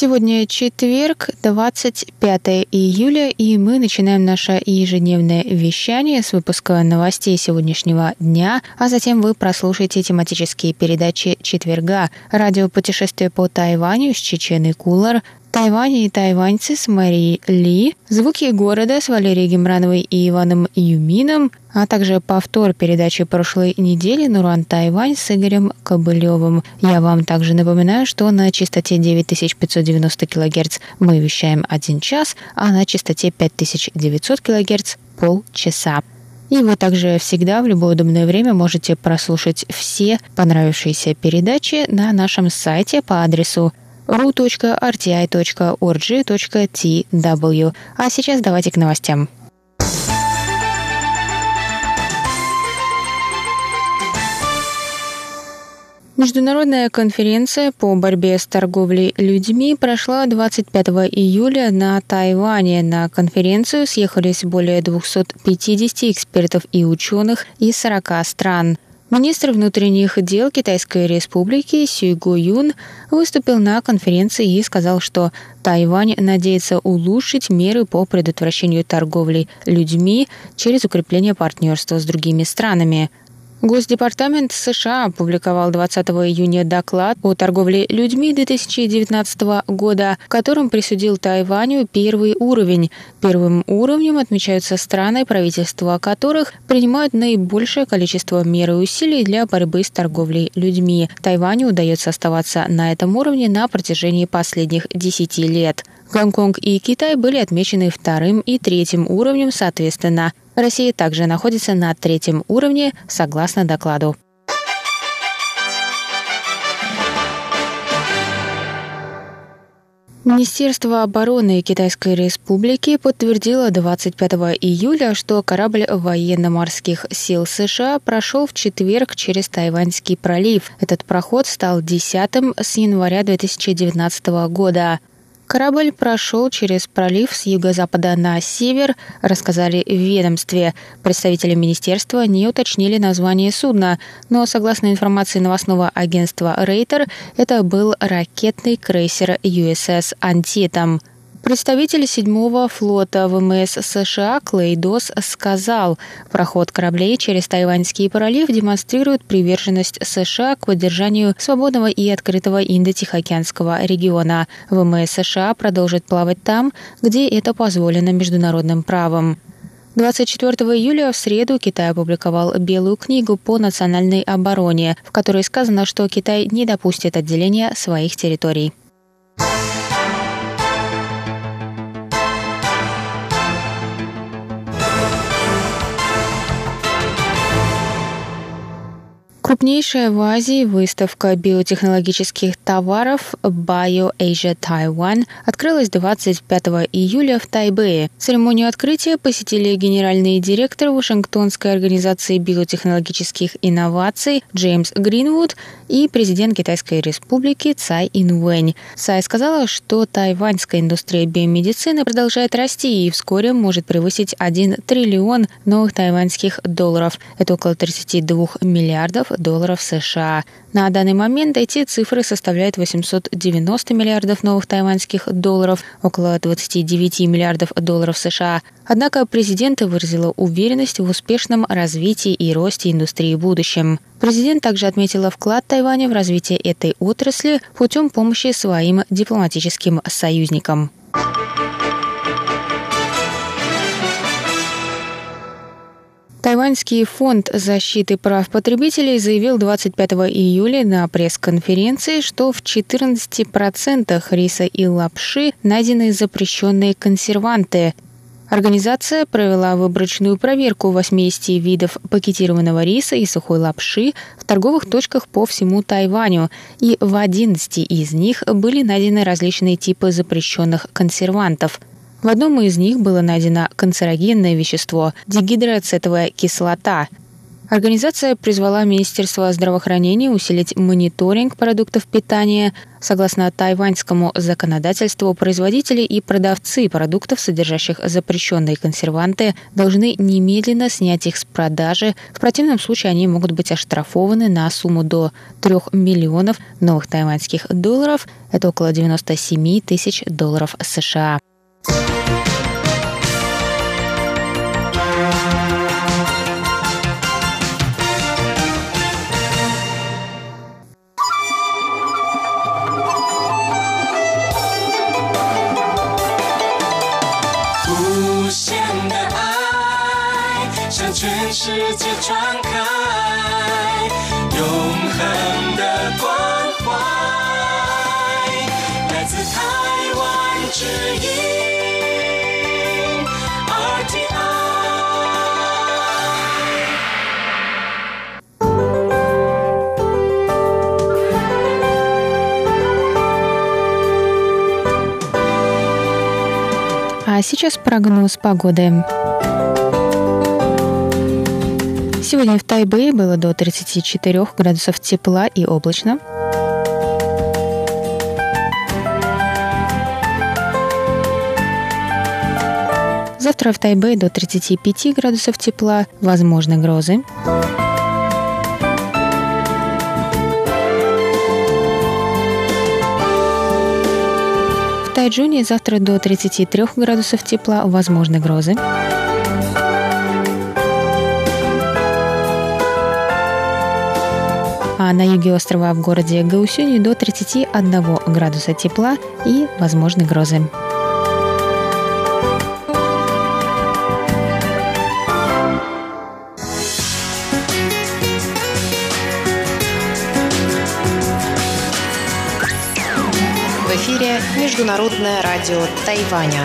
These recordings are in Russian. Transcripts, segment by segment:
Сегодня четверг, 25 июля, и мы начинаем наше ежедневное вещание с выпуска новостей сегодняшнего дня, а затем вы прослушаете тематические передачи четверга, радиопутешествие по Тайваню с Чеченой Кулар, Тайвань и тайваньцы с Марией Ли, звуки города с Валерией Гемрановой и Иваном Юмином, а также повтор передачи прошлой недели «Нуран Тайвань» с Игорем Кобылевым. Я вам также напоминаю, что на частоте 9590 кГц мы вещаем один час, а на частоте 5900 кГц – полчаса. И вы также всегда в любое удобное время можете прослушать все понравившиеся передачи на нашем сайте по адресу ru.rti.org.tw. А сейчас давайте к новостям. Международная конференция по борьбе с торговлей людьми прошла 25 июля на Тайване. На конференцию съехались более 250 экспертов и ученых из 40 стран. Министр внутренних дел Китайской республики Сюйго Юн выступил на конференции и сказал, что Тайвань надеется улучшить меры по предотвращению торговли людьми через укрепление партнерства с другими странами. Госдепартамент США опубликовал 20 июня доклад о торговле людьми 2019 года, в котором присудил Тайваню первый уровень. Первым уровнем отмечаются страны, правительства которых принимают наибольшее количество мер и усилий для борьбы с торговлей людьми. Тайваню удается оставаться на этом уровне на протяжении последних 10 лет. Гонконг и Китай были отмечены вторым и третьим уровнем соответственно. Россия также находится на третьем уровне, согласно докладу. Министерство обороны Китайской Республики подтвердило 25 июля, что корабль военно-морских сил США прошел в четверг через Тайваньский пролив. Этот проход стал десятым с января 2019 года. Корабль прошел через пролив с юго-запада на север, рассказали в ведомстве. Представители министерства не уточнили название судна, но, согласно информации новостного агентства Рейтер, это был ракетный крейсер USS «Антитом». Представитель седьмого флота ВМС США Клей Дос сказал, проход кораблей через Тайваньский пролив демонстрирует приверженность США к поддержанию свободного и открытого Индо-Тихоокеанского региона. ВМС США продолжит плавать там, где это позволено международным правом. 24 июля в среду Китай опубликовал Белую книгу по национальной обороне, в которой сказано, что Китай не допустит отделения своих территорий. Крупнейшая в Азии выставка биотехнологических товаров BioAsia Taiwan открылась 25 июля в Тайбэе. Церемонию открытия посетили генеральный директор Вашингтонской организации биотехнологических инноваций Джеймс Гринвуд и президент Китайской республики Цай Инвэнь. Цай сказала, что тайваньская индустрия биомедицины продолжает расти и вскоре может превысить 1 триллион новых тайваньских долларов. Это около 32 миллиардов долларов США. На данный момент эти цифры составляют 890 миллиардов новых тайваньских долларов, около 29 миллиардов долларов США. Однако президент выразила уверенность в успешном развитии и росте индустрии в будущем. Президент также отметила вклад Тайваня в развитие этой отрасли путем помощи своим дипломатическим союзникам. Тайваньский фонд защиты прав потребителей заявил 25 июля на пресс-конференции, что в 14% риса и лапши найдены запрещенные консерванты. Организация провела выборочную проверку 80 видов пакетированного риса и сухой лапши в торговых точках по всему Тайваню, и в 11 из них были найдены различные типы запрещенных консервантов. В одном из них было найдено канцерогенное вещество – дигидроацетовая кислота – Организация призвала Министерство здравоохранения усилить мониторинг продуктов питания. Согласно тайваньскому законодательству, производители и продавцы продуктов, содержащих запрещенные консерванты, должны немедленно снять их с продажи. В противном случае они могут быть оштрафованы на сумму до 3 миллионов новых тайваньских долларов. Это около 97 тысяч долларов США. А прогноз погоды. Сегодня в Тайбэе было до 34 градусов тепла и облачно. Завтра в Тайбэе до 35 градусов тепла, возможны грозы. Тайджуне завтра до 33 градусов тепла, возможны грозы. А на юге острова в городе Гаусюни до 31 градуса тепла и возможны грозы. Международное радио Тайваня.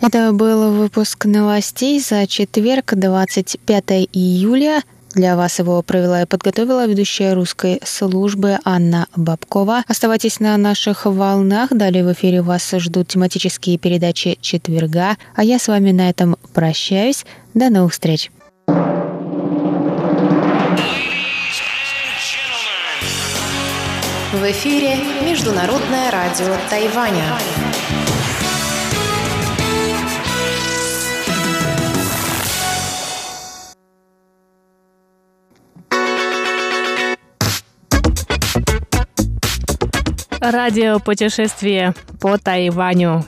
Это был выпуск новостей за четверг, 25 июля. Для вас его провела и подготовила ведущая русской службы Анна Бабкова. Оставайтесь на наших волнах. Далее в эфире вас ждут тематические передачи четверга. А я с вами на этом прощаюсь. До новых встреч. В эфире Международное радио Тайваня. Радио путешествие по Тайваню.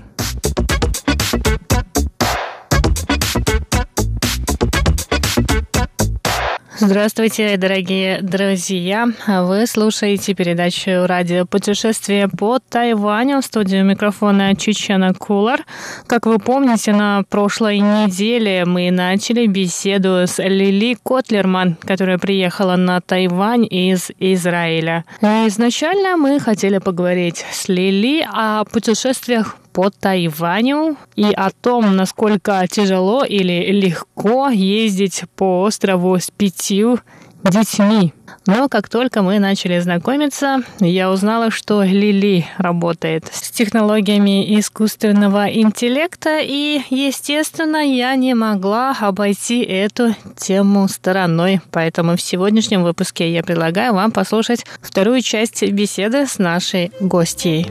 Здравствуйте, дорогие друзья! Вы слушаете передачу «Радио путешествие по Тайваню» в студию микрофона Чечена Кулар. Как вы помните, на прошлой неделе мы начали беседу с Лили Котлерман, которая приехала на Тайвань из Израиля. Изначально мы хотели поговорить с Лили о путешествиях по Тайваню и о том, насколько тяжело или легко ездить по острову с пятью детьми. Но как только мы начали знакомиться, я узнала, что Лили работает с технологиями искусственного интеллекта, и, естественно, я не могла обойти эту тему стороной. Поэтому в сегодняшнем выпуске я предлагаю вам послушать вторую часть беседы с нашей гостьей.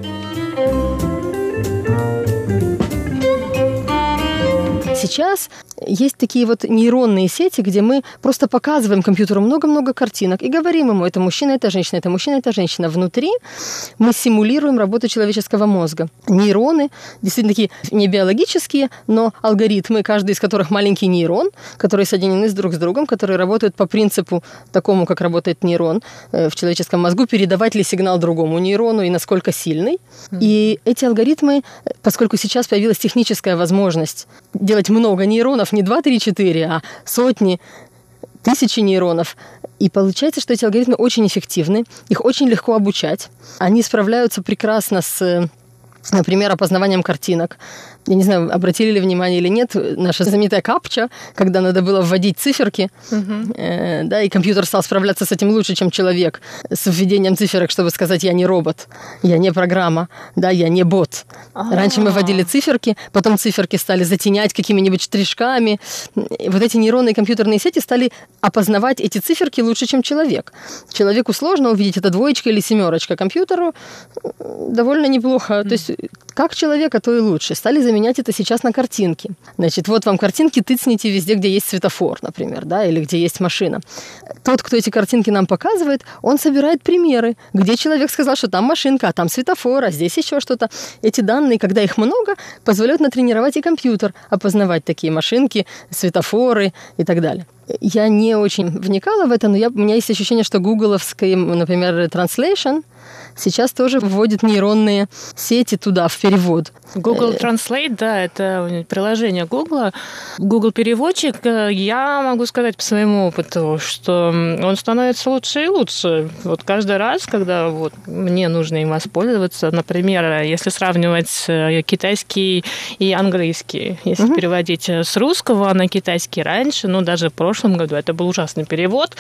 Сейчас есть такие вот нейронные сети, где мы просто показываем компьютеру много-много картинок и говорим ему, это мужчина, это женщина, это мужчина, это женщина. Внутри мы симулируем работу человеческого мозга. Нейроны действительно такие не биологические, но алгоритмы, каждый из которых маленький нейрон, которые соединены с друг с другом, которые работают по принципу такому, как работает нейрон э, в человеческом мозгу, передавать ли сигнал другому нейрону и насколько сильный. И эти алгоритмы, поскольку сейчас появилась техническая возможность делать много нейронов, не 2, 3, 4, а сотни тысячи нейронов. И получается, что эти алгоритмы очень эффективны, их очень легко обучать. Они справляются прекрасно с например, опознаванием картинок. Я не знаю, обратили ли внимание или нет, наша знаменитая капча, когда надо было вводить циферки, угу. э, да, и компьютер стал справляться с этим лучше, чем человек, с введением циферок, чтобы сказать, я не робот, я не программа, да, я не бот. А-а-а. Раньше мы вводили циферки, потом циферки стали затенять какими-нибудь штришками. И вот эти нейронные компьютерные сети стали опознавать эти циферки лучше, чем человек. Человеку сложно увидеть, это двоечка или семерочка. Компьютеру довольно неплохо. То есть как человека, то и лучше. Стали заменять это сейчас на картинки. Значит, вот вам картинки, тыцните везде, где есть светофор, например, да, или где есть машина. Тот, кто эти картинки нам показывает, он собирает примеры, где человек сказал, что там машинка, а там светофор, а здесь еще что-то. Эти данные, когда их много, позволяют натренировать и компьютер опознавать такие машинки, светофоры и так далее. Я не очень вникала в это, но я, у меня есть ощущение, что гугловский, например, translation – сейчас тоже вводит нейронные сети туда, в перевод. Google э, Translate, да, это приложение Google. Google переводчик, э, я могу сказать по своему опыту, что он становится лучше и лучше. Вот каждый раз, когда вот мне нужно им воспользоваться, например, если сравнивать э, китайский и английский, если угу. переводить с русского на китайский раньше, ну даже в прошлом году это был ужасный перевод,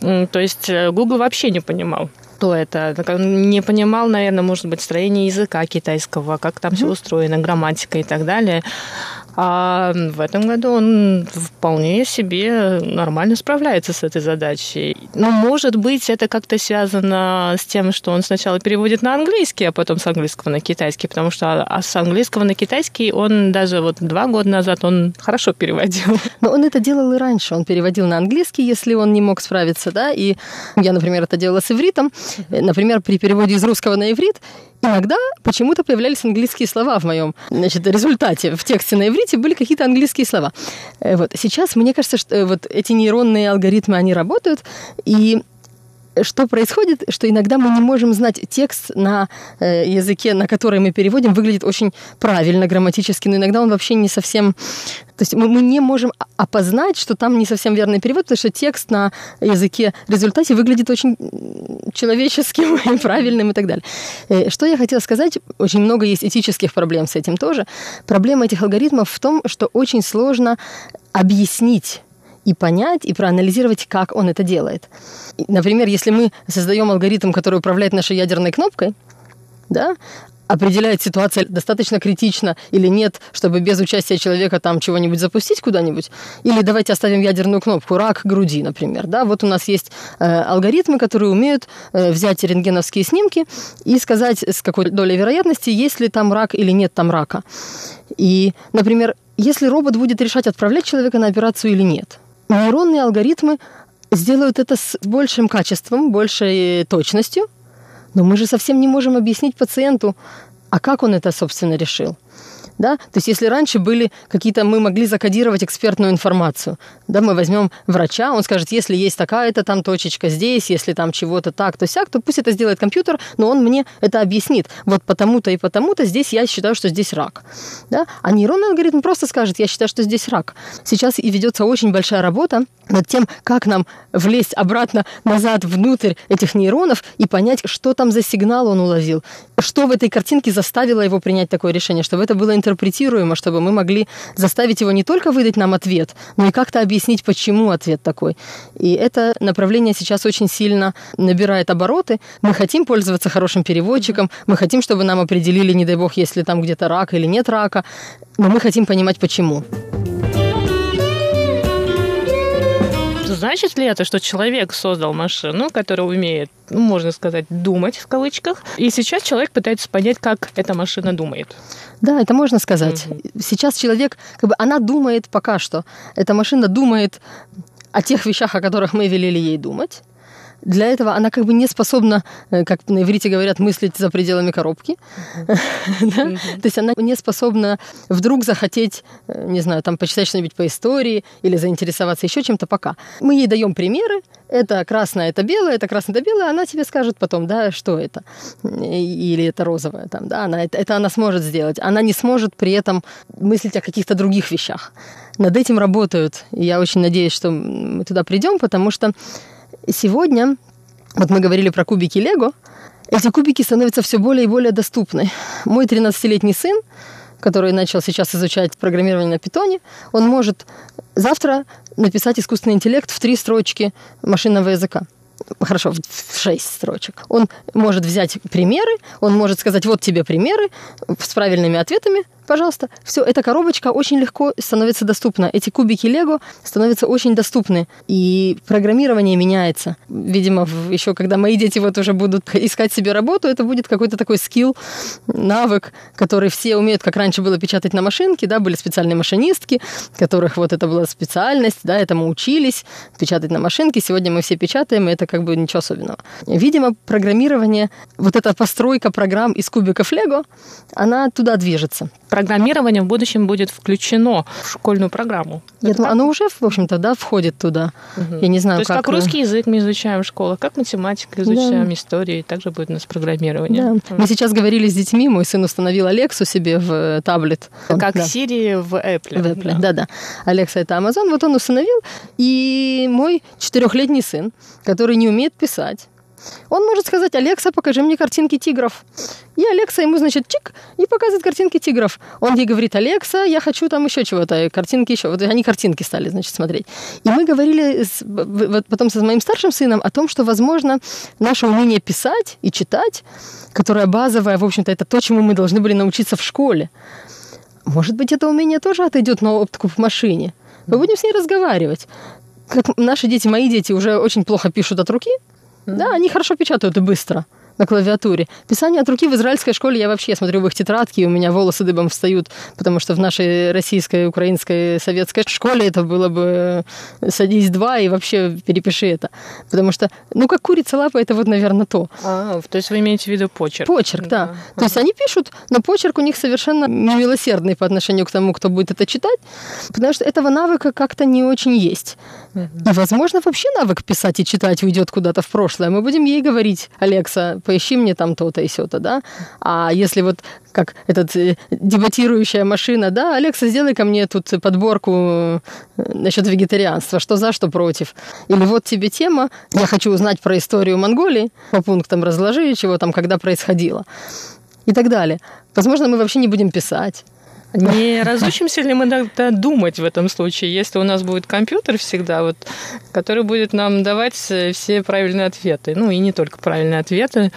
то есть Google вообще не понимал что это. Не понимал, наверное, может быть, строение языка китайского, как там mm-hmm. все устроено, грамматика и так далее. А в этом году он вполне себе нормально справляется с этой задачей. Но, может быть, это как-то связано с тем, что он сначала переводит на английский, а потом с английского на китайский, потому что а с английского на китайский он даже вот два года назад он хорошо переводил. Но он это делал и раньше. Он переводил на английский, если он не мог справиться, да, и я, например, это делала с ивритом. Например, при переводе из русского на иврит иногда почему-то появлялись английские слова в моем значит, результате. В тексте на иврите были какие-то английские слова. Э, вот. Сейчас мне кажется, что э, вот эти нейронные алгоритмы, они работают, и что происходит, что иногда мы не можем знать текст на э, языке, на который мы переводим, выглядит очень правильно грамматически, но иногда он вообще не совсем... То есть мы, мы не можем опознать, что там не совсем верный перевод, потому что текст на языке результате выглядит очень человеческим и правильным и так далее. Э, что я хотела сказать, очень много есть этических проблем с этим тоже. Проблема этих алгоритмов в том, что очень сложно объяснить и понять, и проанализировать, как он это делает. Например, если мы создаем алгоритм, который управляет нашей ядерной кнопкой, да, определяет ситуация достаточно критична или нет, чтобы без участия человека там чего-нибудь запустить куда-нибудь. Или давайте оставим ядерную кнопку рак груди, например. Да? Вот у нас есть э, алгоритмы, которые умеют э, взять рентгеновские снимки и сказать, с какой долей вероятности, есть ли там рак или нет там рака. И, например, если робот будет решать, отправлять человека на операцию или нет – нейронные алгоритмы сделают это с большим качеством, большей точностью, но мы же совсем не можем объяснить пациенту, а как он это, собственно, решил? Да, то есть если раньше были какие-то, мы могли закодировать экспертную информацию, да, мы возьмем врача, он скажет, если есть такая-то там точечка здесь, если там чего-то так, то сяк, то пусть это сделает компьютер, но он мне это объяснит, вот потому-то и потому-то здесь я считаю, что здесь рак, да, а нейронный алгоритм просто скажет, я считаю, что здесь рак. Сейчас и ведется очень большая работа над тем, как нам влезть обратно назад внутрь этих нейронов и понять, что там за сигнал он уловил, что в этой картинке заставило его принять такое решение, чтобы это было интерпретируемо, чтобы мы могли заставить его не только выдать нам ответ, но и как-то объяснить, почему ответ такой. И это направление сейчас очень сильно набирает обороты. Мы хотим пользоваться хорошим переводчиком, мы хотим, чтобы нам определили, не дай бог, если там где-то рак или нет рака, но мы хотим понимать, почему. Значит ли это, что человек создал машину, которая умеет, ну, можно сказать, думать в кавычках, и сейчас человек пытается понять, как эта машина думает? Да, это можно сказать. Угу. Сейчас человек, как бы, она думает пока что. Эта машина думает о тех вещах, о которых мы велели ей думать для этого она как бы не способна, э, как на иврите говорят, мыслить за пределами коробки. То есть она не способна вдруг захотеть, э, не знаю, там почитать что-нибудь по истории или заинтересоваться еще чем-то пока. Мы ей даем примеры, это красное, это белое, это красное, это белое, она тебе скажет потом, да, что это. Или это розовое, там, да, она, это, это она сможет сделать. Она не сможет при этом мыслить о каких-то других вещах. Над этим работают. И я очень надеюсь, что мы туда придем, потому что сегодня, вот мы говорили про кубики Лего, эти кубики становятся все более и более доступны. Мой 13-летний сын, который начал сейчас изучать программирование на питоне, он может завтра написать искусственный интеллект в три строчки машинного языка хорошо, в шесть строчек. Он может взять примеры, он может сказать, вот тебе примеры с правильными ответами, пожалуйста. Все, эта коробочка очень легко становится доступна. Эти кубики Лего становятся очень доступны. И программирование меняется. Видимо, еще когда мои дети вот уже будут искать себе работу, это будет какой-то такой скилл, навык, который все умеют, как раньше было печатать на машинке, да, были специальные машинистки, которых вот это была специальность, да, этому учились, печатать на машинке. Сегодня мы все печатаем, и это как бы ничего особенного. Видимо, программирование, вот эта постройка программ из кубиков Лего, она туда движется программирование в будущем будет включено в школьную программу. Я думаю, оно уже, в общем-то, да, входит туда. Угу. Я не знаю, То есть как, как русский язык мы изучаем в школах, как математику изучаем, да. историю, и также будет у нас программирование. Да. Мы сейчас говорили с детьми, мой сын установил Алексу себе в э, таблет. Как да. Siri в Apple. В Apple, да-да. Алекса это Amazon, вот он установил. И мой четырехлетний сын, который не умеет писать, он может сказать, Алекса, покажи мне картинки тигров. И Алекса ему, значит, чик, и показывает картинки тигров. Он ей говорит, Алекса, я хочу там еще чего-то, картинки еще. Вот они картинки стали, значит, смотреть. И мы говорили с, вот потом с моим старшим сыном о том, что, возможно, наше умение писать и читать, которое базовое, в общем-то, это то, чему мы должны были научиться в школе. Может быть, это умение тоже отойдет на оптику в машине. Мы будем с ней разговаривать. Как наши дети, мои дети уже очень плохо пишут от руки, да, они хорошо печатают и быстро на клавиатуре. Писание от руки в израильской школе, я вообще смотрю в их тетрадки, и у меня волосы дыбом встают, потому что в нашей российской, украинской, советской школе это было бы э, садись два и вообще перепиши это. Потому что, ну, как курица лапа, это вот, наверное, то. А, то есть вы имеете в виду почерк? Почерк, да. да. То есть они пишут, но почерк у них совершенно немилосердный по отношению к тому, кто будет это читать, потому что этого навыка как-то не очень есть. И, возможно, вообще навык писать и читать уйдет куда-то в прошлое. Мы будем ей говорить, Алекса, поищи мне там то-то и сё-то, да. А если вот как этот э, дебатирующая машина, да, Алекса, сделай ко мне тут подборку э, насчет вегетарианства, что за, что против. Или вот тебе тема, я хочу узнать про историю Монголии, по пунктам разложи, чего там, когда происходило. И так далее. Возможно, мы вообще не будем писать. Не разучимся ли мы тогда думать в этом случае, если у нас будет компьютер всегда, вот, который будет нам давать все правильные ответы, ну и не только правильные ответы.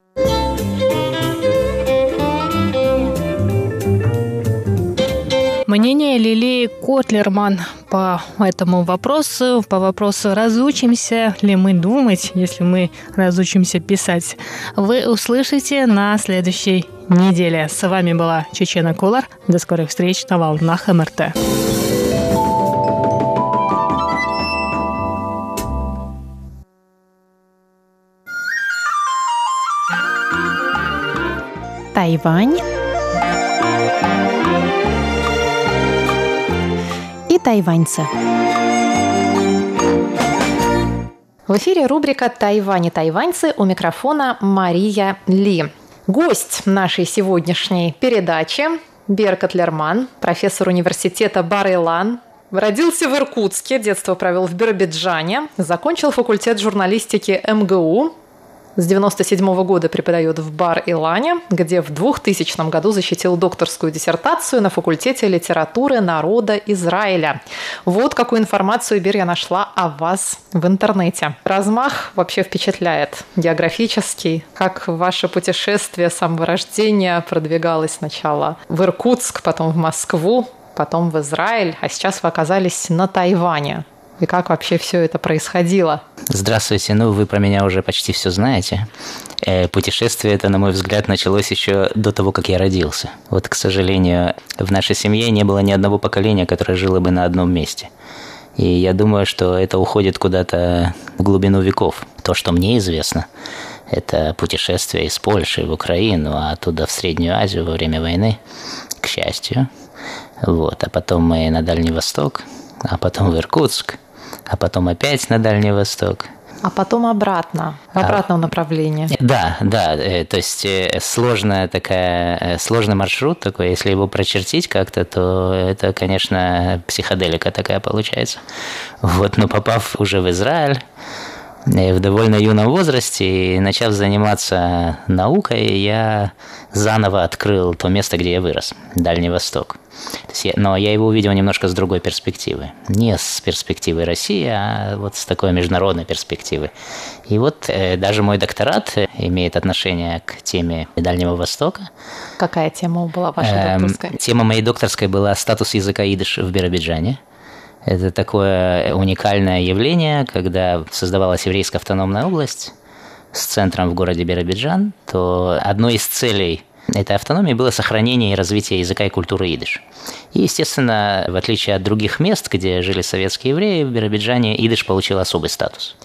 Мнение Лилии Котлерман по этому вопросу, по вопросу, разучимся ли мы думать, если мы разучимся писать, вы услышите на следующей неделе. С вами была Чечена Кулар. До скорых встреч на волнах МРТ. Тайвань и. В эфире рубрика «Тайвань и тайваньцы» у микрофона Мария Ли. Гость нашей сегодняшней передачи Беркат Лерман, профессор университета Бар-Илан, Родился в Иркутске, детство провел в Биробиджане, закончил факультет журналистики МГУ, с 97 года преподает в Бар-Илане, где в 2000 году защитил докторскую диссертацию на факультете литературы народа Израиля. Вот какую информацию, Бир, я нашла о вас в интернете. Размах вообще впечатляет. Географический. Как ваше путешествие с самого рождения продвигалось сначала в Иркутск, потом в Москву, потом в Израиль, а сейчас вы оказались на Тайване. И как вообще все это происходило? Здравствуйте, ну вы про меня уже почти все знаете. Э, путешествие это, на мой взгляд, началось еще до того, как я родился. Вот, к сожалению, в нашей семье не было ни одного поколения, которое жило бы на одном месте. И я думаю, что это уходит куда-то в глубину веков. То, что мне известно, это путешествие из Польши в Украину, а оттуда в Среднюю Азию во время войны, к счастью. Вот. А потом мы на Дальний Восток, а потом в Иркутск, а потом опять на Дальний Восток – а потом обратно, в обратном а, направлении. Да, да, э, то есть э, сложная такая, э, сложный маршрут такой, если его прочертить как-то, то это, конечно, психоделика такая получается. Вот, но попав уже в Израиль, в довольно юном возрасте, и начав заниматься наукой, я заново открыл то место, где я вырос, Дальний Восток. Но я его увидел немножко с другой перспективы. Не с перспективы России, а вот с такой международной перспективы. И вот э, даже мой докторат имеет отношение к теме Дальнего Востока. Какая тема была вашей эм, докторской? Тема моей докторской была «Статус языка идыш в Биробиджане». Это такое уникальное явление, когда создавалась еврейская автономная область с центром в городе Биробиджан, то одной из целей этой автономии было сохранение и развитие языка и культуры идыш. И, естественно, в отличие от других мест, где жили советские евреи, в Биробиджане идыш получил особый статус.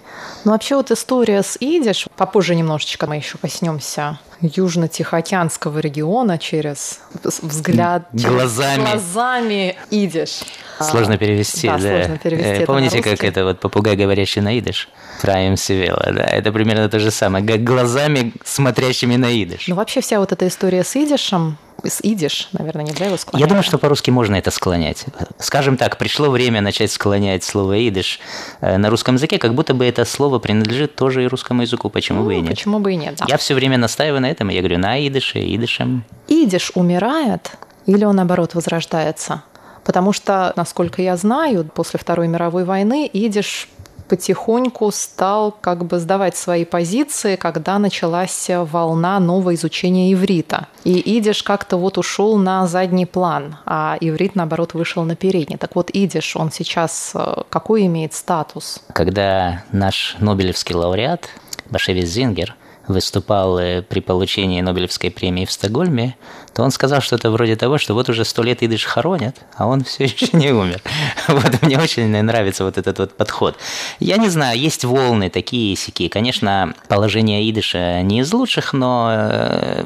Ну, вообще вот история с идиш, попозже немножечко мы еще коснемся Южно-Тихоокеанского региона через взгляд глазами, через глазами идиш. Сложно перевести, да. да. Сложно перевести Помните, как это вот попугай, говорящий на идиш? Траем Севела, да. Это примерно то же самое. Как глазами, смотрящими на идиш. Ну, вообще вся вот эта история с идишем, идиш, наверное, нельзя его склонять. Я думаю, что по-русски можно это склонять. Скажем так, пришло время начать склонять слово идиш э, на русском языке, как будто бы это слово принадлежит тоже и русскому языку. Почему ну, бы и нет? Почему бы и нет, да. Я все время настаиваю на этом, и я говорю на идише, идишем. Идиш умирает или он, наоборот, возрождается? Потому что, насколько я знаю, после Второй мировой войны идиш потихоньку стал как бы сдавать свои позиции, когда началась волна нового изучения иврита. И идиш как-то вот ушел на задний план, а иврит, наоборот, вышел на передний. Так вот, идиш, он сейчас э, какой имеет статус? Когда наш Нобелевский лауреат Башевис Зингер выступал э, при получении Нобелевской премии в Стокгольме, то он сказал что-то вроде того, что вот уже сто лет идыш хоронят, а он все еще не умер. Вот мне очень нравится вот этот вот подход. Я не знаю, есть волны такие и сякие. Конечно, положение идыша не из лучших, но э,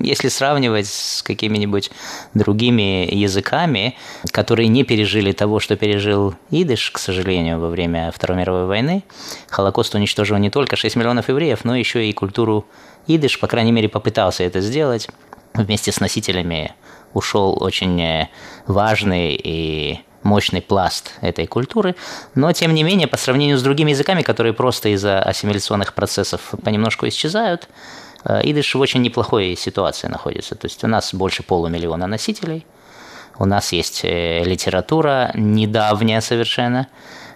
если сравнивать с какими-нибудь другими языками, которые не пережили того, что пережил идыш, к сожалению, во время Второй мировой войны, Холокост уничтожил не только 6 миллионов евреев, но еще и культуру идыш, по крайней мере, попытался это сделать вместе с носителями ушел очень э, важный и мощный пласт этой культуры, но тем не менее, по сравнению с другими языками, которые просто из-за ассимиляционных процессов понемножку исчезают, э, идыш в очень неплохой ситуации находится. То есть у нас больше полумиллиона носителей, у нас есть э, литература недавняя совершенно,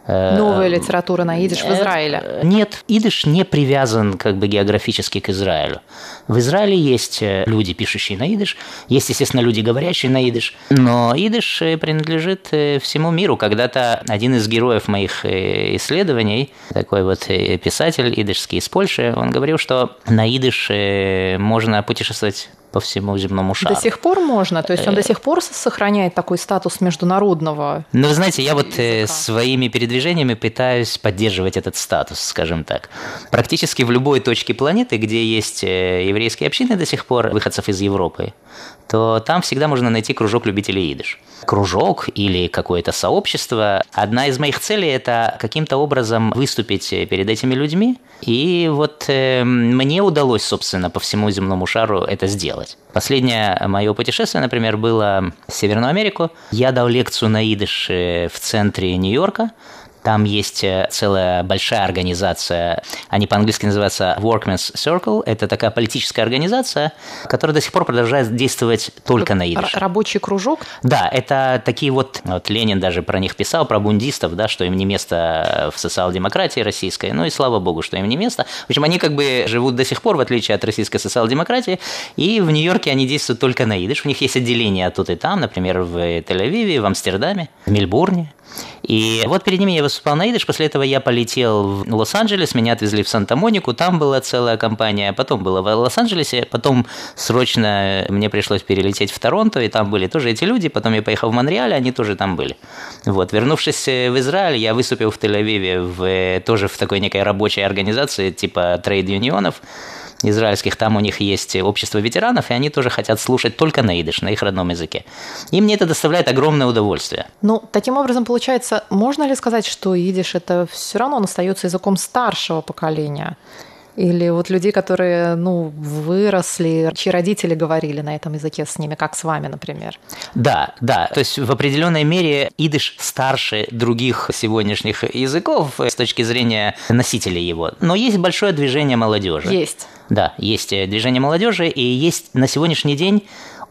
Новая литература на идиш в э, Израиле? Нет, идиш не привязан как бы географически к Израилю. В Израиле есть э, люди, пишущие на идиш, есть, естественно, люди, говорящие на идиш, но идиш принадлежит всему миру. Когда-то один из героев моих исследований, такой вот писатель идишский из Польши, он говорил, что на идиш можно путешествовать по всему земному шару. До сих пор можно? То есть он до сих пор сохраняет такой статус международного? Ну, вы знаете, я вот э, языка. своими передвижениями пытаюсь поддерживать этот статус, скажем так. Практически в любой точке планеты, где есть э, еврейские общины до сих пор, выходцев из Европы, то там всегда можно найти кружок любителей идыш. Кружок или какое-то сообщество. Одна из моих целей – это каким-то образом выступить перед этими людьми. И вот э, мне удалось, собственно, по всему земному шару это сделать. Последнее мое путешествие, например, было в Северную Америку. Я дал лекцию на идыш в центре Нью-Йорка. Там есть э, целая большая организация, они по-английски называются Workmen's Circle. Это такая политическая организация, которая до сих пор продолжает действовать только на идыше. Рабочий кружок? Да, это такие вот, вот Ленин даже про них писал, про бундистов, да, что им не место в социал-демократии российской, ну и слава богу, что им не место. В общем, они как бы живут до сих пор, в отличие от российской социал-демократии, и в Нью-Йорке они действуют только на идыш. У них есть отделения тут и там, например, в Тель-Авиве, в Амстердаме, в Мельбурне. И вот перед ними я выступал на идиш, после этого я полетел в Лос-Анджелес, меня отвезли в Санта-Монику, там была целая компания, потом было в Лос-Анджелесе, потом срочно мне пришлось перелететь в Торонто, и там были тоже эти люди, потом я поехал в Монреаль, они тоже там были. Вот, вернувшись в Израиль, я выступил в Тель-Авиве в, тоже в такой некой рабочей организации типа трейд-юнионов, израильских, там у них есть общество ветеранов, и они тоже хотят слушать только на идыш, на их родном языке. И мне это доставляет огромное удовольствие. Ну, таким образом, получается, можно ли сказать, что идиш это все равно он остается языком старшего поколения? Или вот людей, которые, ну, выросли, чьи родители говорили на этом языке с ними, как с вами, например. Да, да. То есть в определенной мере идыш старше других сегодняшних языков с точки зрения носителей его. Но есть большое движение молодежи. Есть. Да, есть движение молодежи, и есть на сегодняшний день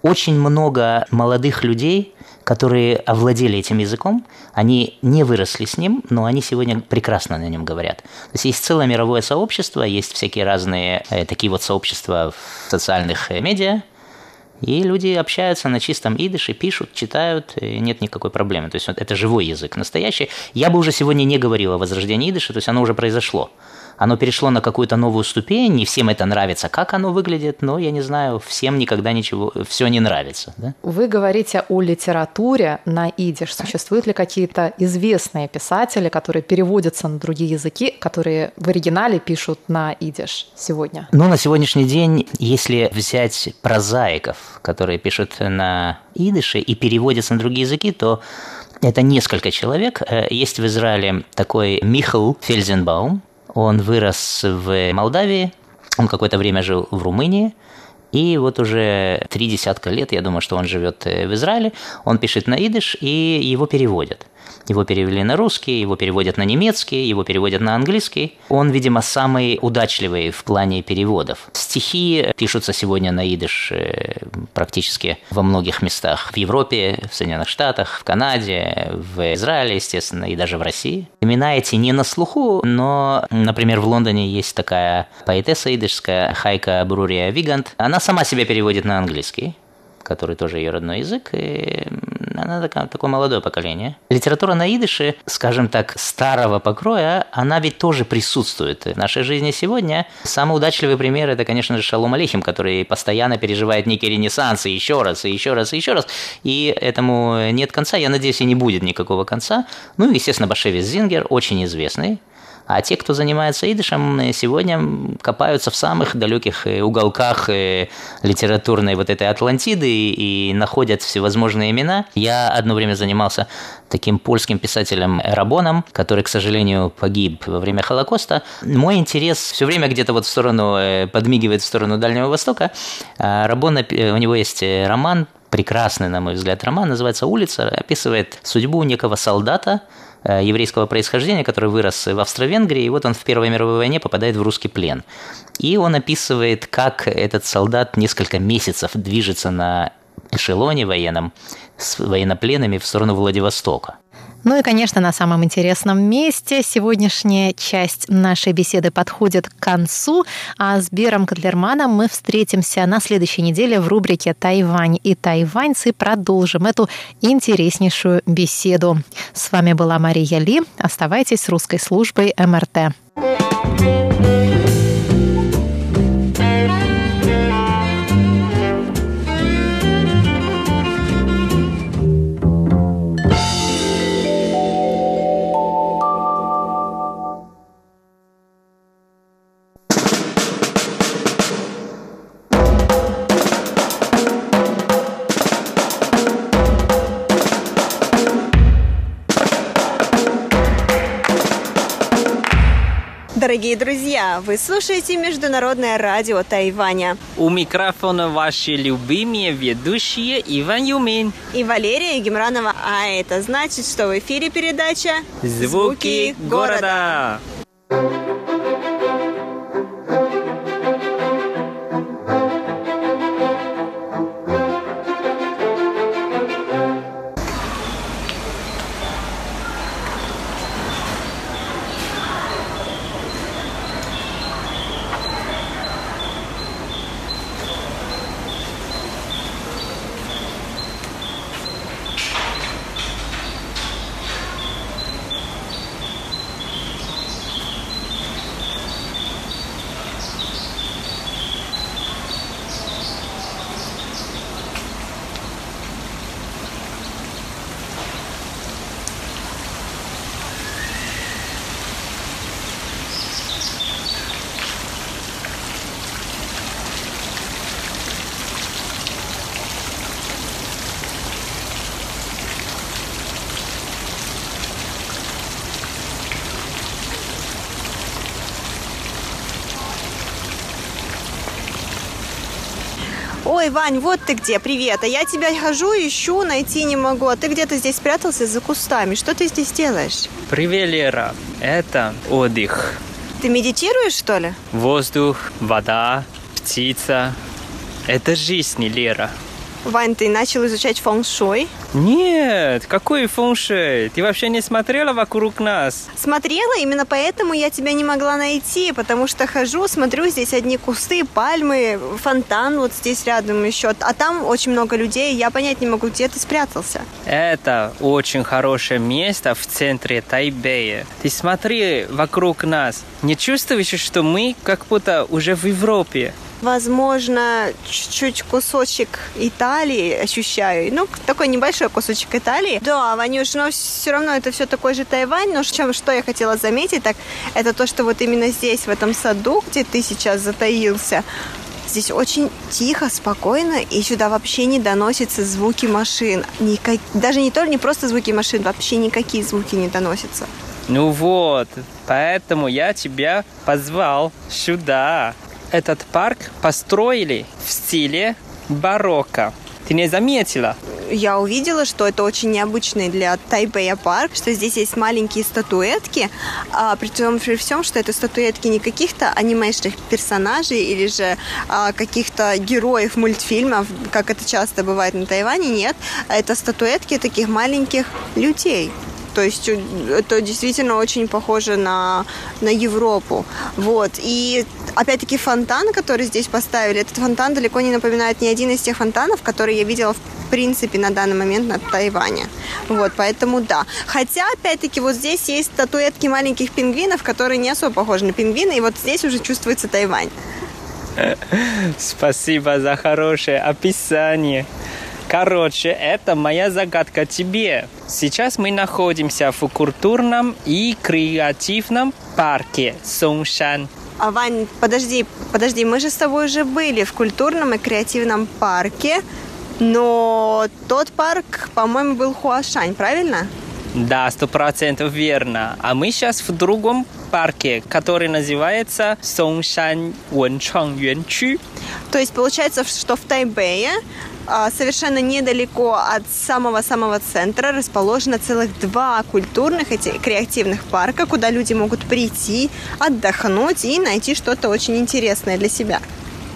очень много молодых людей, которые овладели этим языком, они не выросли с ним, но они сегодня прекрасно на нем говорят. То есть есть целое мировое сообщество, есть всякие разные э, такие вот сообщества в социальных э, медиа, и люди общаются на чистом идыше, пишут, читают, и нет никакой проблемы. То есть это живой язык, настоящий. Я бы уже сегодня не говорил о возрождении идыша, то есть оно уже произошло оно перешло на какую-то новую ступень, не всем это нравится, как оно выглядит, но я не знаю, всем никогда ничего, все не нравится. Да? Вы говорите о литературе на идиш. Существуют ли какие-то известные писатели, которые переводятся на другие языки, которые в оригинале пишут на идиш сегодня? Ну, на сегодняшний день, если взять прозаиков, которые пишут на идыше и переводятся на другие языки, то это несколько человек. Э, есть в Израиле такой Михал Фельзенбаум, он вырос в Молдавии, он какое-то время жил в Румынии, и вот уже три десятка лет, я думаю, что он живет э, в Израиле, он пишет на идыш, и его переводят. Его перевели на русский, его переводят на немецкий, его переводят на английский. Он, видимо, самый удачливый в плане переводов. Стихи пишутся сегодня на идыш э, практически во многих местах. В Европе, в Соединенных Штатах, в Канаде, в Израиле, естественно, и даже в России. Имена эти не на слуху, но, например, в Лондоне есть такая поэтесса идышская Хайка Брурия Вигант. Она сама себя переводит на английский который тоже ее родной язык, и она такая, такое молодое поколение. Литература на идыше, скажем так, старого покроя, она ведь тоже присутствует в нашей жизни сегодня. Самый удачливый пример – это, конечно же, Шалом Алейхим, который постоянно переживает некий ренессанс, и еще раз, и еще раз, и еще раз. И этому нет конца, я надеюсь, и не будет никакого конца. Ну и, естественно, Башевис Зингер, очень известный, а те, кто занимается идышем, сегодня копаются в самых далеких э, уголках э, литературной вот этой Атлантиды и находят всевозможные имена. Я одно время занимался таким польским писателем Рабоном, который, к сожалению, погиб во время Холокоста. Мой интерес все время где-то вот в сторону, э, подмигивает в сторону Дальнего Востока. А Рабон, у него есть роман, прекрасный, на мой взгляд, роман, называется «Улица», описывает судьбу некого солдата, Э, еврейского происхождения, который вырос в Австро-Венгрии, и вот он в Первой мировой войне попадает в русский плен. И он описывает, как этот солдат несколько месяцев движется на эшелоне военном с военнопленными в сторону Владивостока. Ну и, конечно, на самом интересном месте сегодняшняя часть нашей беседы подходит к концу, а с Бером Котлерманом мы встретимся на следующей неделе в рубрике «Тайвань и тайваньцы» продолжим эту интереснейшую беседу. С вами была Мария Ли. Оставайтесь с русской службой МРТ. Дорогие друзья, вы слушаете Международное радио Тайваня. У микрофона ваши любимые ведущие Иван Юмин и Валерия Гемранова. А это значит, что в эфире передача «Звуки, Звуки города». города. Ой, Вань, вот ты где, привет. А я тебя хожу, ищу, найти не могу. А ты где-то здесь спрятался за кустами. Что ты здесь делаешь? Привет, Лера. Это отдых. Ты медитируешь, что ли? Воздух, вода, птица. Это жизнь, Лера. Вань, ты начал изучать фeng-шуй? Нет, какой фэншуй? Ты вообще не смотрела вокруг нас? Смотрела, именно поэтому я тебя не могла найти, потому что хожу, смотрю, здесь одни кусты, пальмы, фонтан вот здесь рядом еще, а там очень много людей, я понять не могу, где ты спрятался. Это очень хорошее место в центре Тайбэя. Ты смотри вокруг нас. Не чувствуешь, что мы как будто уже в Европе? Возможно, чуть-чуть кусочек Италии ощущаю. Ну, такой небольшой кусочек Италии. Да, Ванюш, но все равно это все такой же Тайвань. Но чем, что я хотела заметить, так это то, что вот именно здесь, в этом саду, где ты сейчас затаился, Здесь очень тихо, спокойно, и сюда вообще не доносятся звуки машин. Никак... Даже не только не просто звуки машин, вообще никакие звуки не доносятся. Ну вот, поэтому я тебя позвал сюда. Этот парк построили в стиле барокко. Ты не заметила? Я увидела, что это очень необычный для Тайбэя парк, что здесь есть маленькие статуэтки, а, том при всем, что это статуэтки не каких-то анимешных персонажей или же а, каких-то героев мультфильмов, как это часто бывает на Тайване, нет. Это статуэтки таких маленьких людей. То есть это действительно очень похоже на, на Европу. Вот. И опять-таки фонтан, который здесь поставили, этот фонтан далеко не напоминает ни один из тех фонтанов, которые я видела в принципе на данный момент на Тайване. Вот, поэтому да. Хотя, опять-таки, вот здесь есть статуэтки маленьких пингвинов, которые не особо похожи на пингвины, и вот здесь уже чувствуется Тайвань. Спасибо за хорошее описание. Короче, это моя загадка тебе. Сейчас мы находимся в культурном и креативном парке Суншан. А, Вань, подожди, подожди, мы же с тобой уже были в культурном и креативном парке, но тот парк, по-моему, был Хуашань, правильно? Да, сто процентов верно. А мы сейчас в другом парке, который называется Сонгшан Венчан Юанчу. То есть получается, что в Тайбэе совершенно недалеко от самого-самого центра расположено целых два культурных и креативных парка, куда люди могут прийти, отдохнуть и найти что-то очень интересное для себя.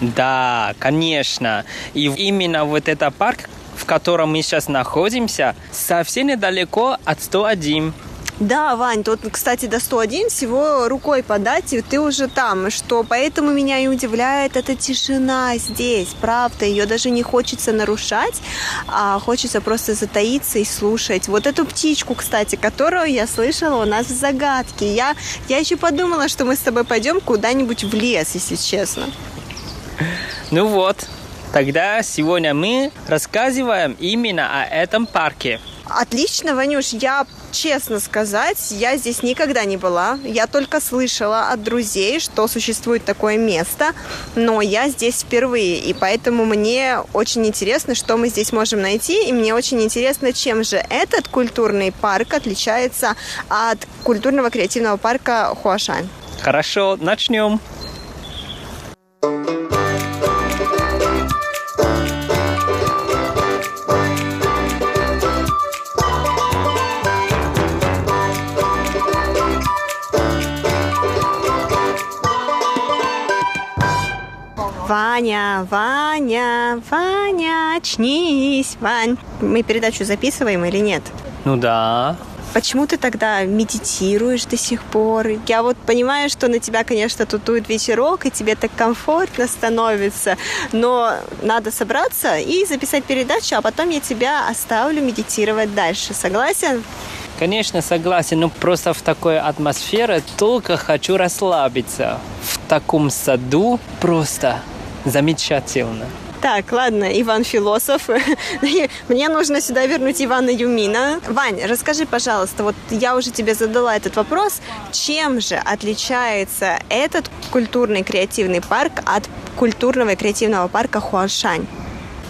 Да, конечно. И именно вот этот парк, в котором мы сейчас находимся, совсем недалеко от 101. Да, Вань, тут, кстати, до 101 всего рукой подать, и ты уже там. Что поэтому меня и удивляет эта тишина здесь, правда. Ее даже не хочется нарушать, а хочется просто затаиться и слушать. Вот эту птичку, кстати, которую я слышала у нас в загадке. Я, я еще подумала, что мы с тобой пойдем куда-нибудь в лес, если честно. Ну вот, тогда сегодня мы рассказываем именно о этом парке. Отлично, Ванюш, я честно сказать, я здесь никогда не была. Я только слышала от друзей, что существует такое место, но я здесь впервые, и поэтому мне очень интересно, что мы здесь можем найти, и мне очень интересно, чем же этот культурный парк отличается от культурного креативного парка Хуашань. Хорошо, начнем. Ваня, Ваня, Ваня, очнись, Вань. Мы передачу записываем или нет? Ну да. Почему ты тогда медитируешь до сих пор? Я вот понимаю, что на тебя, конечно, тутует ветерок, и тебе так комфортно становится, но надо собраться и записать передачу, а потом я тебя оставлю медитировать дальше. Согласен? Конечно, согласен, но просто в такой атмосфере только хочу расслабиться. В таком саду просто Замечательно. Так, ладно, Иван философ. Мне нужно сюда вернуть Ивана Юмина. Вань, расскажи, пожалуйста, вот я уже тебе задала этот вопрос. Чем же отличается этот культурный креативный парк от культурного и креативного парка Хуашань?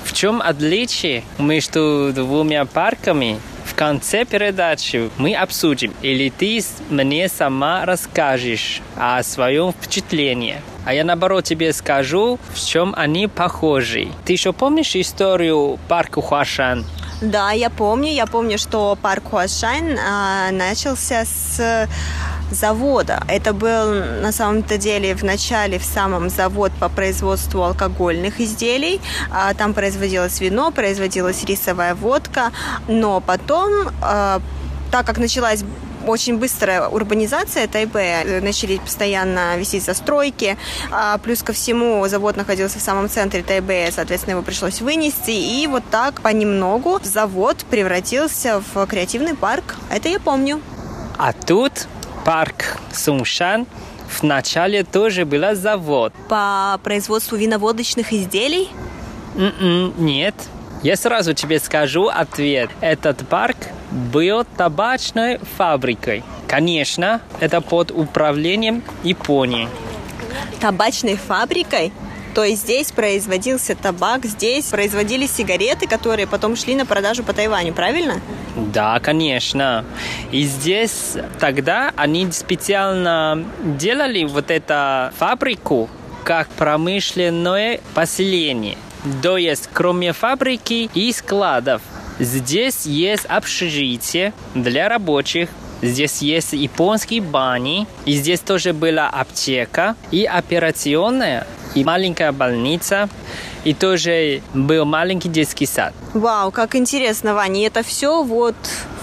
В чем отличие между двумя парками? В конце передачи мы обсудим, или ты мне сама расскажешь о своем впечатлении. А я наоборот тебе скажу, в чем они похожи. Ты еще помнишь историю парка Хуашан? Да, я помню. Я помню, что парк Хуашань а, начался с завода. Это был на самом-то деле в начале в самом завод по производству алкогольных изделий. А, там производилось вино, производилась рисовая водка, но потом, а, так как началась очень быстрая урбанизация Тайбэя. Начали постоянно висеть застройки. А плюс ко всему завод находился в самом центре Тайбэя, соответственно, его пришлось вынести. И вот так понемногу завод превратился в креативный парк. Это я помню. А тут парк Сумшан в начале тоже был завод. По производству виноводочных изделий? М-м, нет. Я сразу тебе скажу ответ. Этот парк был табачной фабрикой. Конечно, это под управлением Японии. Табачной фабрикой? То есть здесь производился табак, здесь производились сигареты, которые потом шли на продажу по Тайваню, правильно? Да, конечно. И здесь тогда они специально делали вот эту фабрику как промышленное поселение. То есть, кроме фабрики и складов, здесь есть общежитие для рабочих, Здесь есть японские бани, и здесь тоже была аптека, и операционная, и маленькая больница, и тоже был маленький детский сад. Вау, как интересно, Ваня, это все вот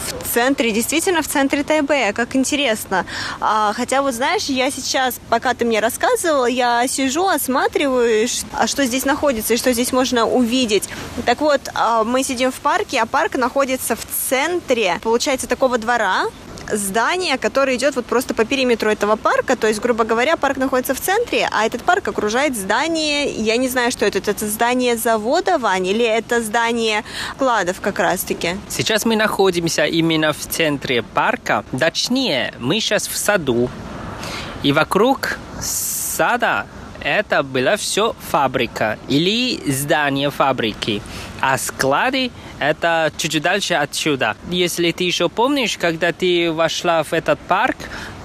в центре, действительно в центре Тайбэя, как интересно. А, хотя вот знаешь, я сейчас, пока ты мне рассказывала, я сижу, осматриваю, а что здесь находится и что здесь можно увидеть. Так вот, а, мы сидим в парке, а парк находится в центре, получается, такого двора, здание, которое идет вот просто по периметру этого парка. То есть, грубо говоря, парк находится в центре, а этот парк окружает здание, я не знаю, что это, это здание завода, Вань, или это здание кладов как раз-таки? Сейчас мы находимся именно в центре парка. Точнее, мы сейчас в саду. И вокруг сада это была все фабрика или здание фабрики. А склады это чуть-чуть дальше отсюда. Если ты еще помнишь, когда ты вошла в этот парк,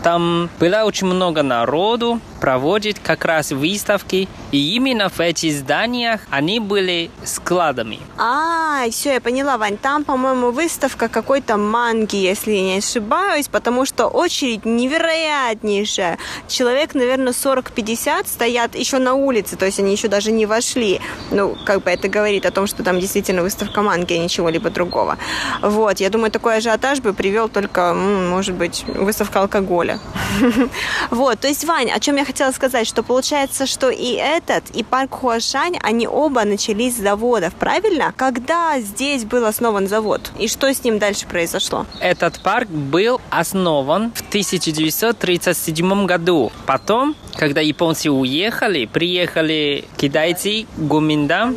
там было очень много народу, проводит как раз выставки, и именно в этих зданиях они были складами. А, все, я поняла, Вань, там, по-моему, выставка какой-то манги, если не ошибаюсь, потому что очередь невероятнейшая. Человек, наверное, 40-50 стоят еще на улице, то есть они еще даже не вошли. Ну, как бы это говорит о том, что там действительно выставка манги, а ничего либо другого. Вот, я думаю, такой ажиотаж бы привел только, может быть, выставка алкоголя. Вот, то есть, Вань, о чем я хотела сказать, что получается, что и этот, и парк Хуашань, они оба начались с заводов, правильно? Когда здесь был основан завод? И что с ним дальше произошло? Этот парк был основан в 1937 году. Потом, когда японцы уехали, приехали китайцы, Гуминдан,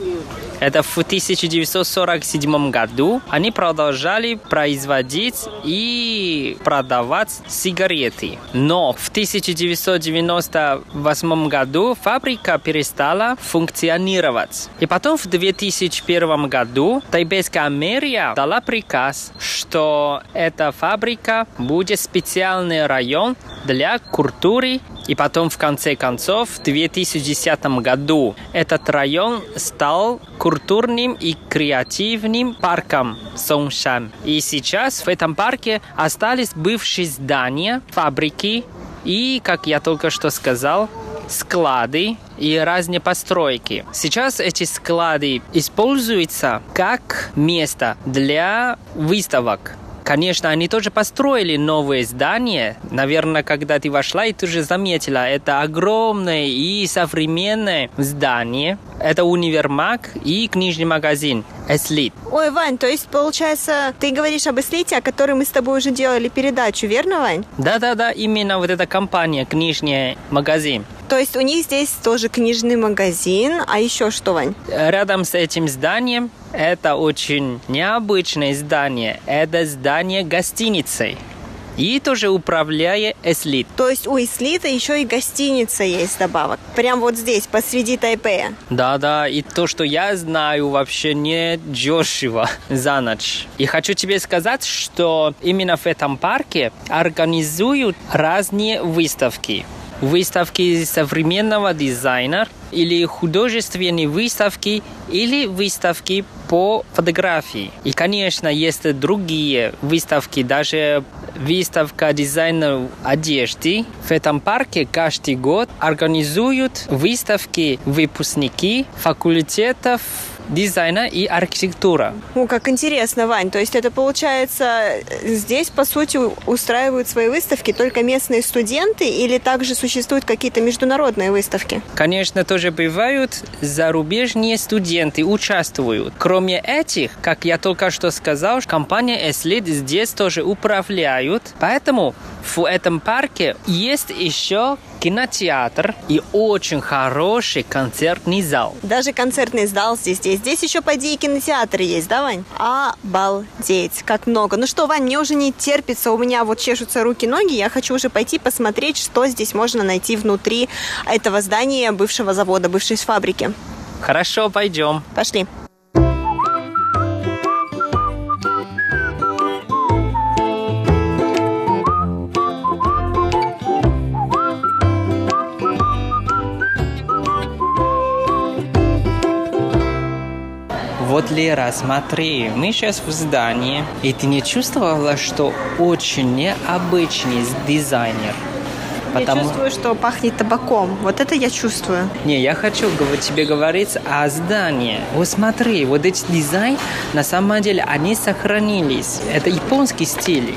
это в 1947 году они продолжали производить и продавать сигареты. Но в 1998 году фабрика перестала функционировать. И потом в 2001 году тайбейская мэрия дала приказ, что эта фабрика будет специальный район для культуры и потом, в конце концов, в 2010 году этот район стал культурным и креативным парком Сонгшан. И сейчас в этом парке остались бывшие здания, фабрики и, как я только что сказал, склады и разные постройки. Сейчас эти склады используются как место для выставок. Конечно, они тоже построили новые здания. Наверное, когда ты вошла, и ты уже заметила, это огромное и современное здание. Это универмаг и книжный магазин Эслит. Ой, Вань, то есть, получается, ты говоришь об Эслите, о которой мы с тобой уже делали передачу, верно, Вань? Да-да-да, именно вот эта компания, книжный магазин. То есть у них здесь тоже книжный магазин, а еще что, Вань? Рядом с этим зданием это очень необычное здание. Это здание гостиницы. И тоже управляя Эслит. То есть у Эслита еще и гостиница есть добавок. Прям вот здесь, посреди Тайпея. Да-да, и то, что я знаю, вообще не дешево за ночь. И хочу тебе сказать, что именно в этом парке организуют разные выставки. Выставки современного дизайна или художественные выставки или выставки по фотографии. И, конечно, есть другие выставки, даже выставка дизайна одежды. В этом парке каждый год организуют выставки выпускники факультетов дизайна и архитектура. О, как интересно, Вань. То есть это получается, здесь, по сути, устраивают свои выставки только местные студенты или также существуют какие-то международные выставки? Конечно, тоже бывают зарубежные студенты, участвуют. Кроме этих, как я только что сказал, компания Эслит здесь тоже управляют. Поэтому в этом парке есть еще кинотеатр и очень хороший концертный зал. Даже концертный зал здесь есть. Здесь еще, по идее, кинотеатр есть, да, Вань? Обалдеть, как много. Ну что, Вань, мне уже не терпится, у меня вот чешутся руки-ноги, я хочу уже пойти посмотреть, что здесь можно найти внутри этого здания бывшего завода, бывшей фабрики. Хорошо, пойдем. Пошли. Вот, Лера, смотри, мы сейчас в здании, и ты не чувствовала, что очень необычный дизайнер? Потому... Я чувствую, что пахнет табаком. Вот это я чувствую. Не, я хочу тебе говорить о здании. Вот смотри, вот эти дизайн, на самом деле, они сохранились. Это японский стиль.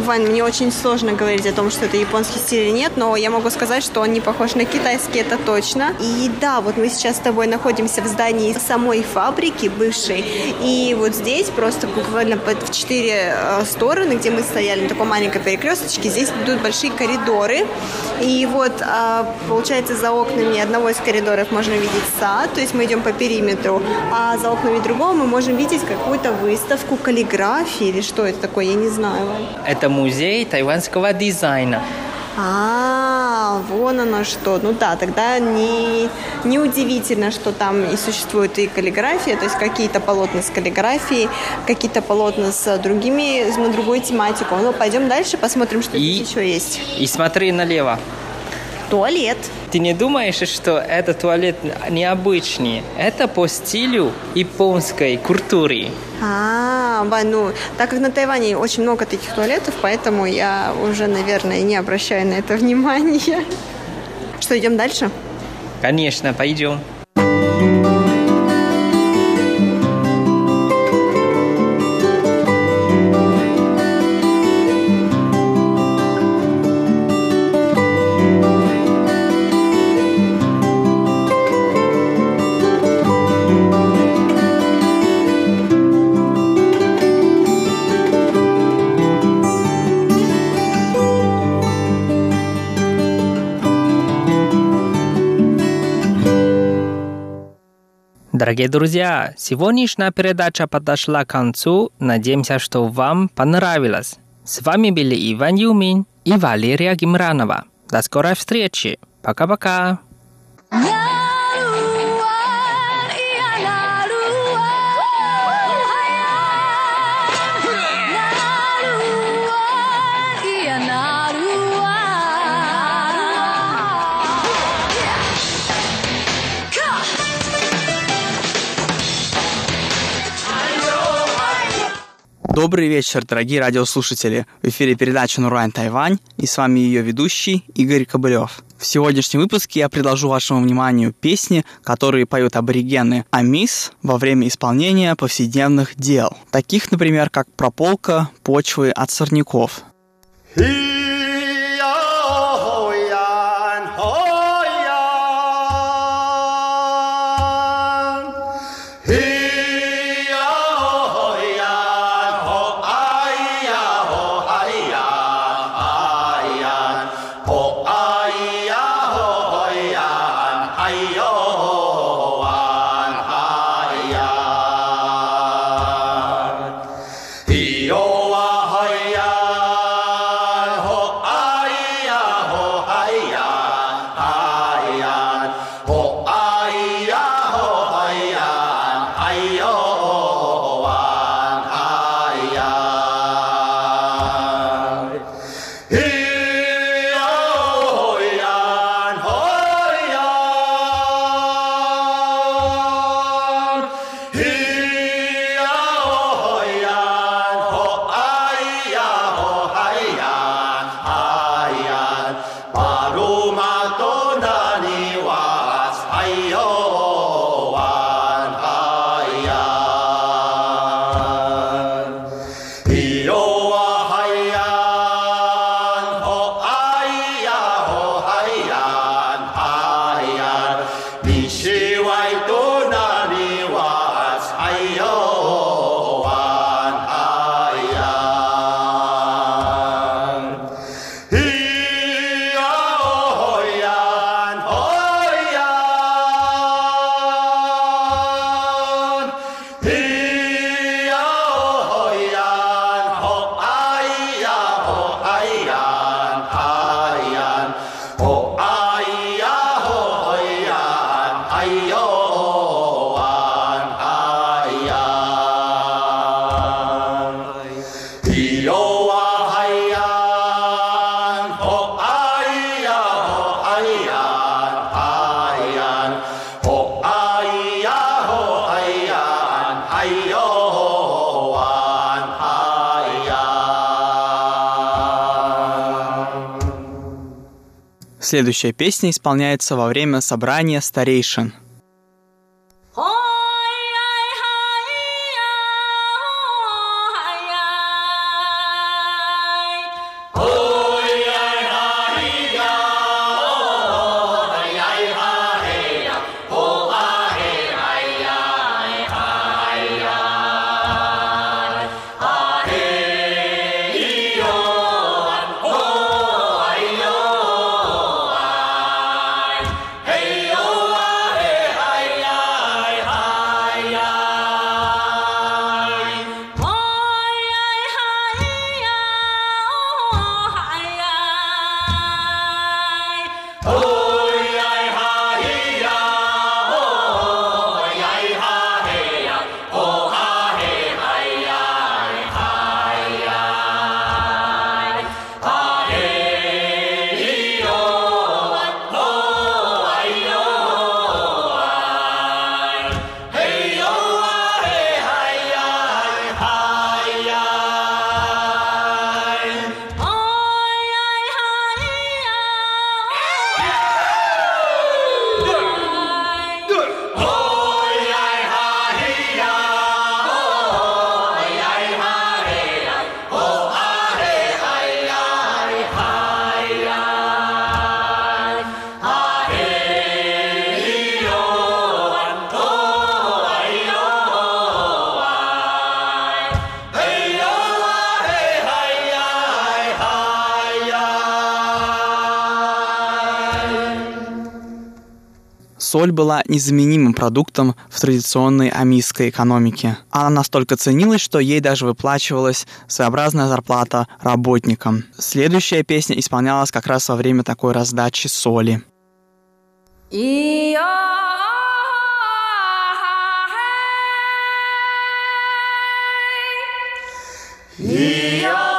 Вань, мне очень сложно говорить о том, что это японский стиль или нет, но я могу сказать, что он не похож на китайский, это точно. И да, вот мы сейчас с тобой находимся в здании самой фабрики бывшей, и вот здесь просто буквально в четыре э, стороны, где мы стояли на такой маленькой перекресточке, здесь идут большие коридоры, и вот а, получается за окнами одного из коридоров можно видеть сад, то есть мы идем по периметру, а за окнами другого мы можем видеть какую-то выставку каллиграфии или что это такое, я не знаю. Это это музей тайванского дизайна. А, вон оно что. Ну да, тогда не, не удивительно, что там и существует и каллиграфия, то есть какие-то полотна с каллиграфией, какие-то полотна с другими, на другую тематику. Ну, пойдем дальше, посмотрим, что и, здесь еще есть. И смотри налево. Туалет. Ты не думаешь, что этот туалет необычный? Это по стилю японской культуры. А, ба, ну, так как на Тайване очень много таких туалетов, поэтому я уже, наверное, не обращаю на это внимания. Что, идем дальше? Конечно, пойдем. Дорогие друзья, сегодняшняя передача подошла к концу. Надеемся, что вам понравилось. С вами были Иван Юмин и Валерия Гимранова. До скорой встречи. Пока-пока. Yeah! Добрый вечер, дорогие радиослушатели. В эфире передача «Нурайн Тайвань» и с вами ее ведущий Игорь Кобылев. В сегодняшнем выпуске я предложу вашему вниманию песни, которые поют аборигены Амис во время исполнения повседневных дел, таких, например, как прополка почвы от сорняков. Следующая песня исполняется во время собрания старейшин. Соль была незаменимым продуктом в традиционной амийской экономике. Она настолько ценилась, что ей даже выплачивалась своеобразная зарплата работникам. Следующая песня исполнялась как раз во время такой раздачи соли. Yeah.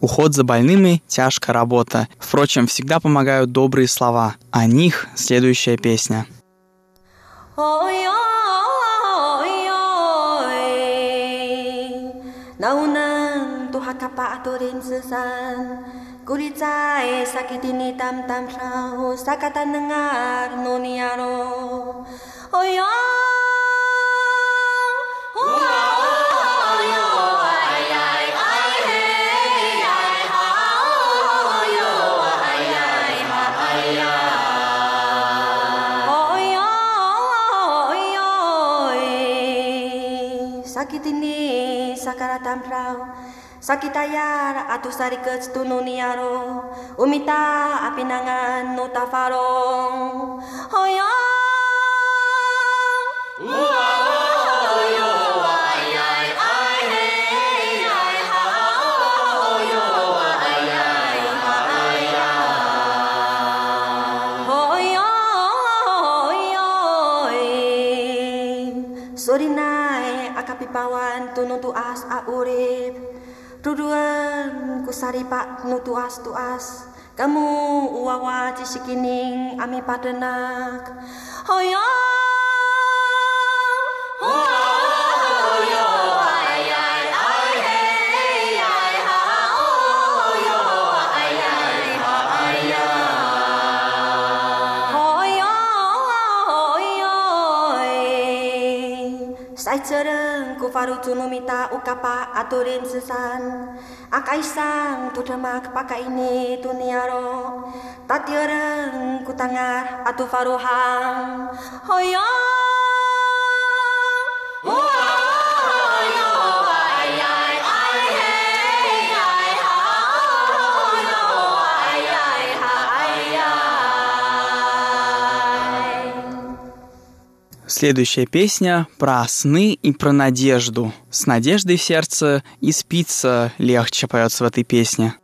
Уход за больными – тяжкая работа. Впрочем, всегда помогают добрые слова. О них следующая песня. Naunan tuha kapa aturin Guritzae sakitini tam tam trahu sakata nengar noniaro. Oyong. sakitini sakaratam rao Sakitaya atusarikets tununiaro, umita apinangan no tafarong. Hoyong! Duduan kusari pak nutuas tuas. Kamu uawa cisikining ami padenak. Hoyong Sai cereng ku faru tunumita ukapa aturin sesan. Akaisang tu demak pakai ini tuniaro Tatioreng ku tangar atu faruhang. Hoyo Следующая песня про сны и про надежду. С надеждой в сердце и спится легче поется в этой песне.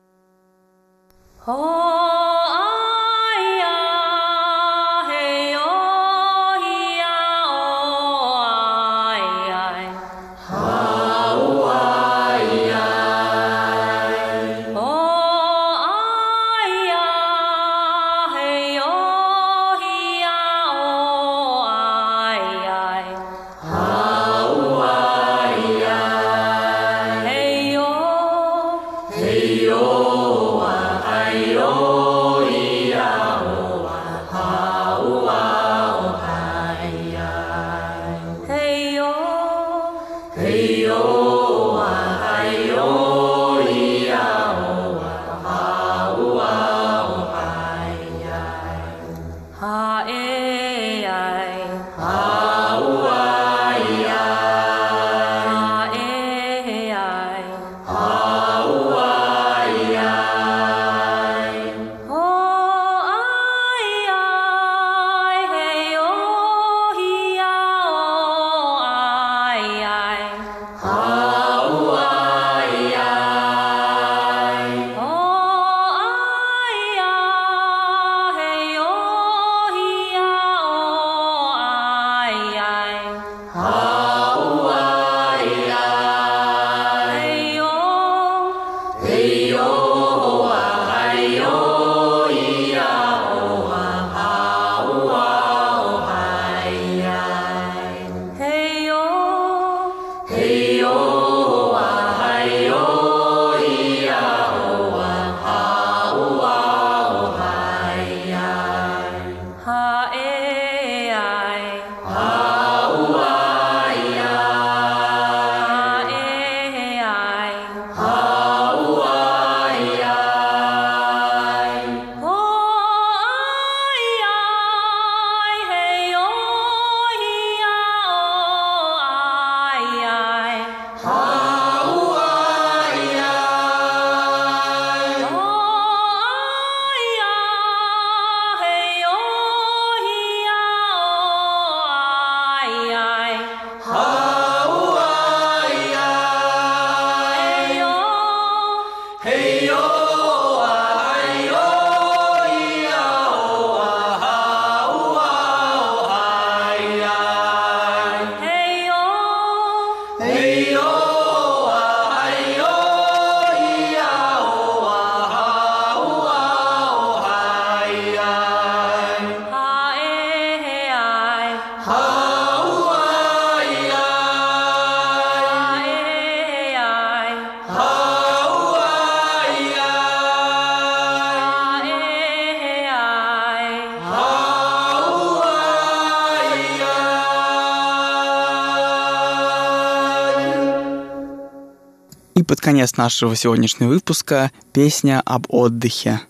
И под конец нашего сегодняшнего выпуска песня об отдыхе.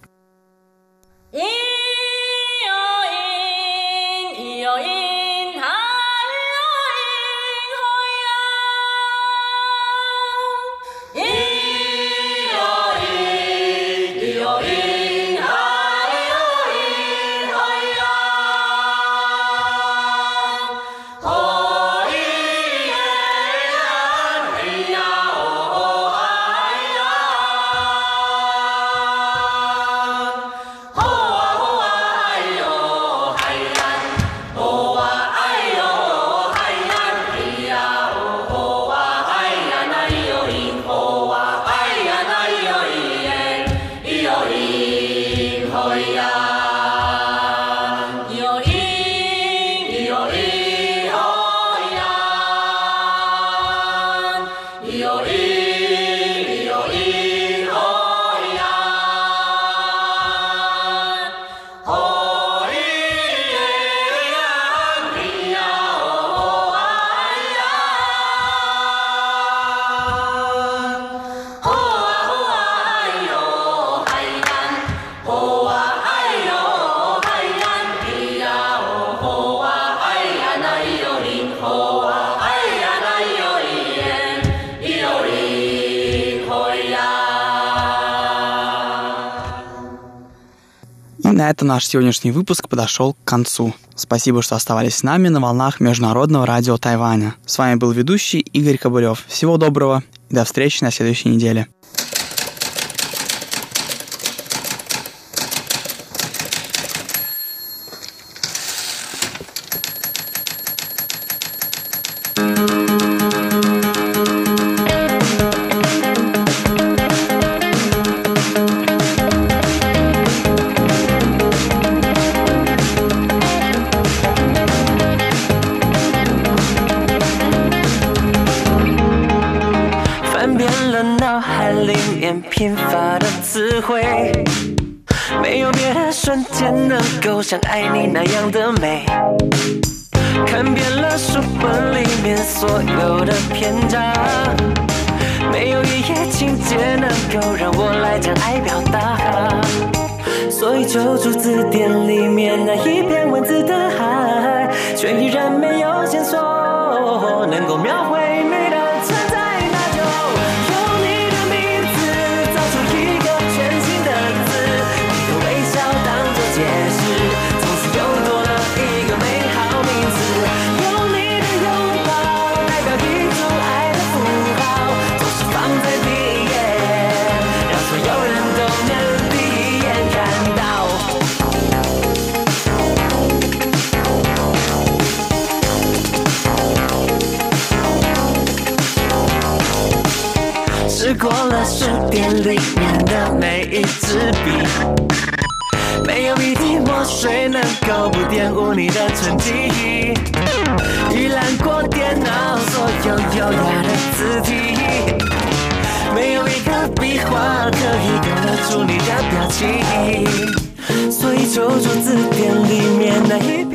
На этом наш сегодняшний выпуск подошел к концу. Спасибо, что оставались с нами на волнах Международного радио Тайваня. С вами был ведущий Игорь Кобылев. Всего доброго и до встречи на следующей неделе. 像爱你那样的美，看遍了书本里面所有的篇章，没有一页情节能够让我来将爱表达，所以就住字典里面那一片文字的海，却依然没有线索能够描绘。里面的每一支笔，没有一滴墨水能够不玷污你的成绩。预览过电脑所有优雅的字体，没有一个笔画可以勾勒出你的表情。所以，求助字典里面那一片。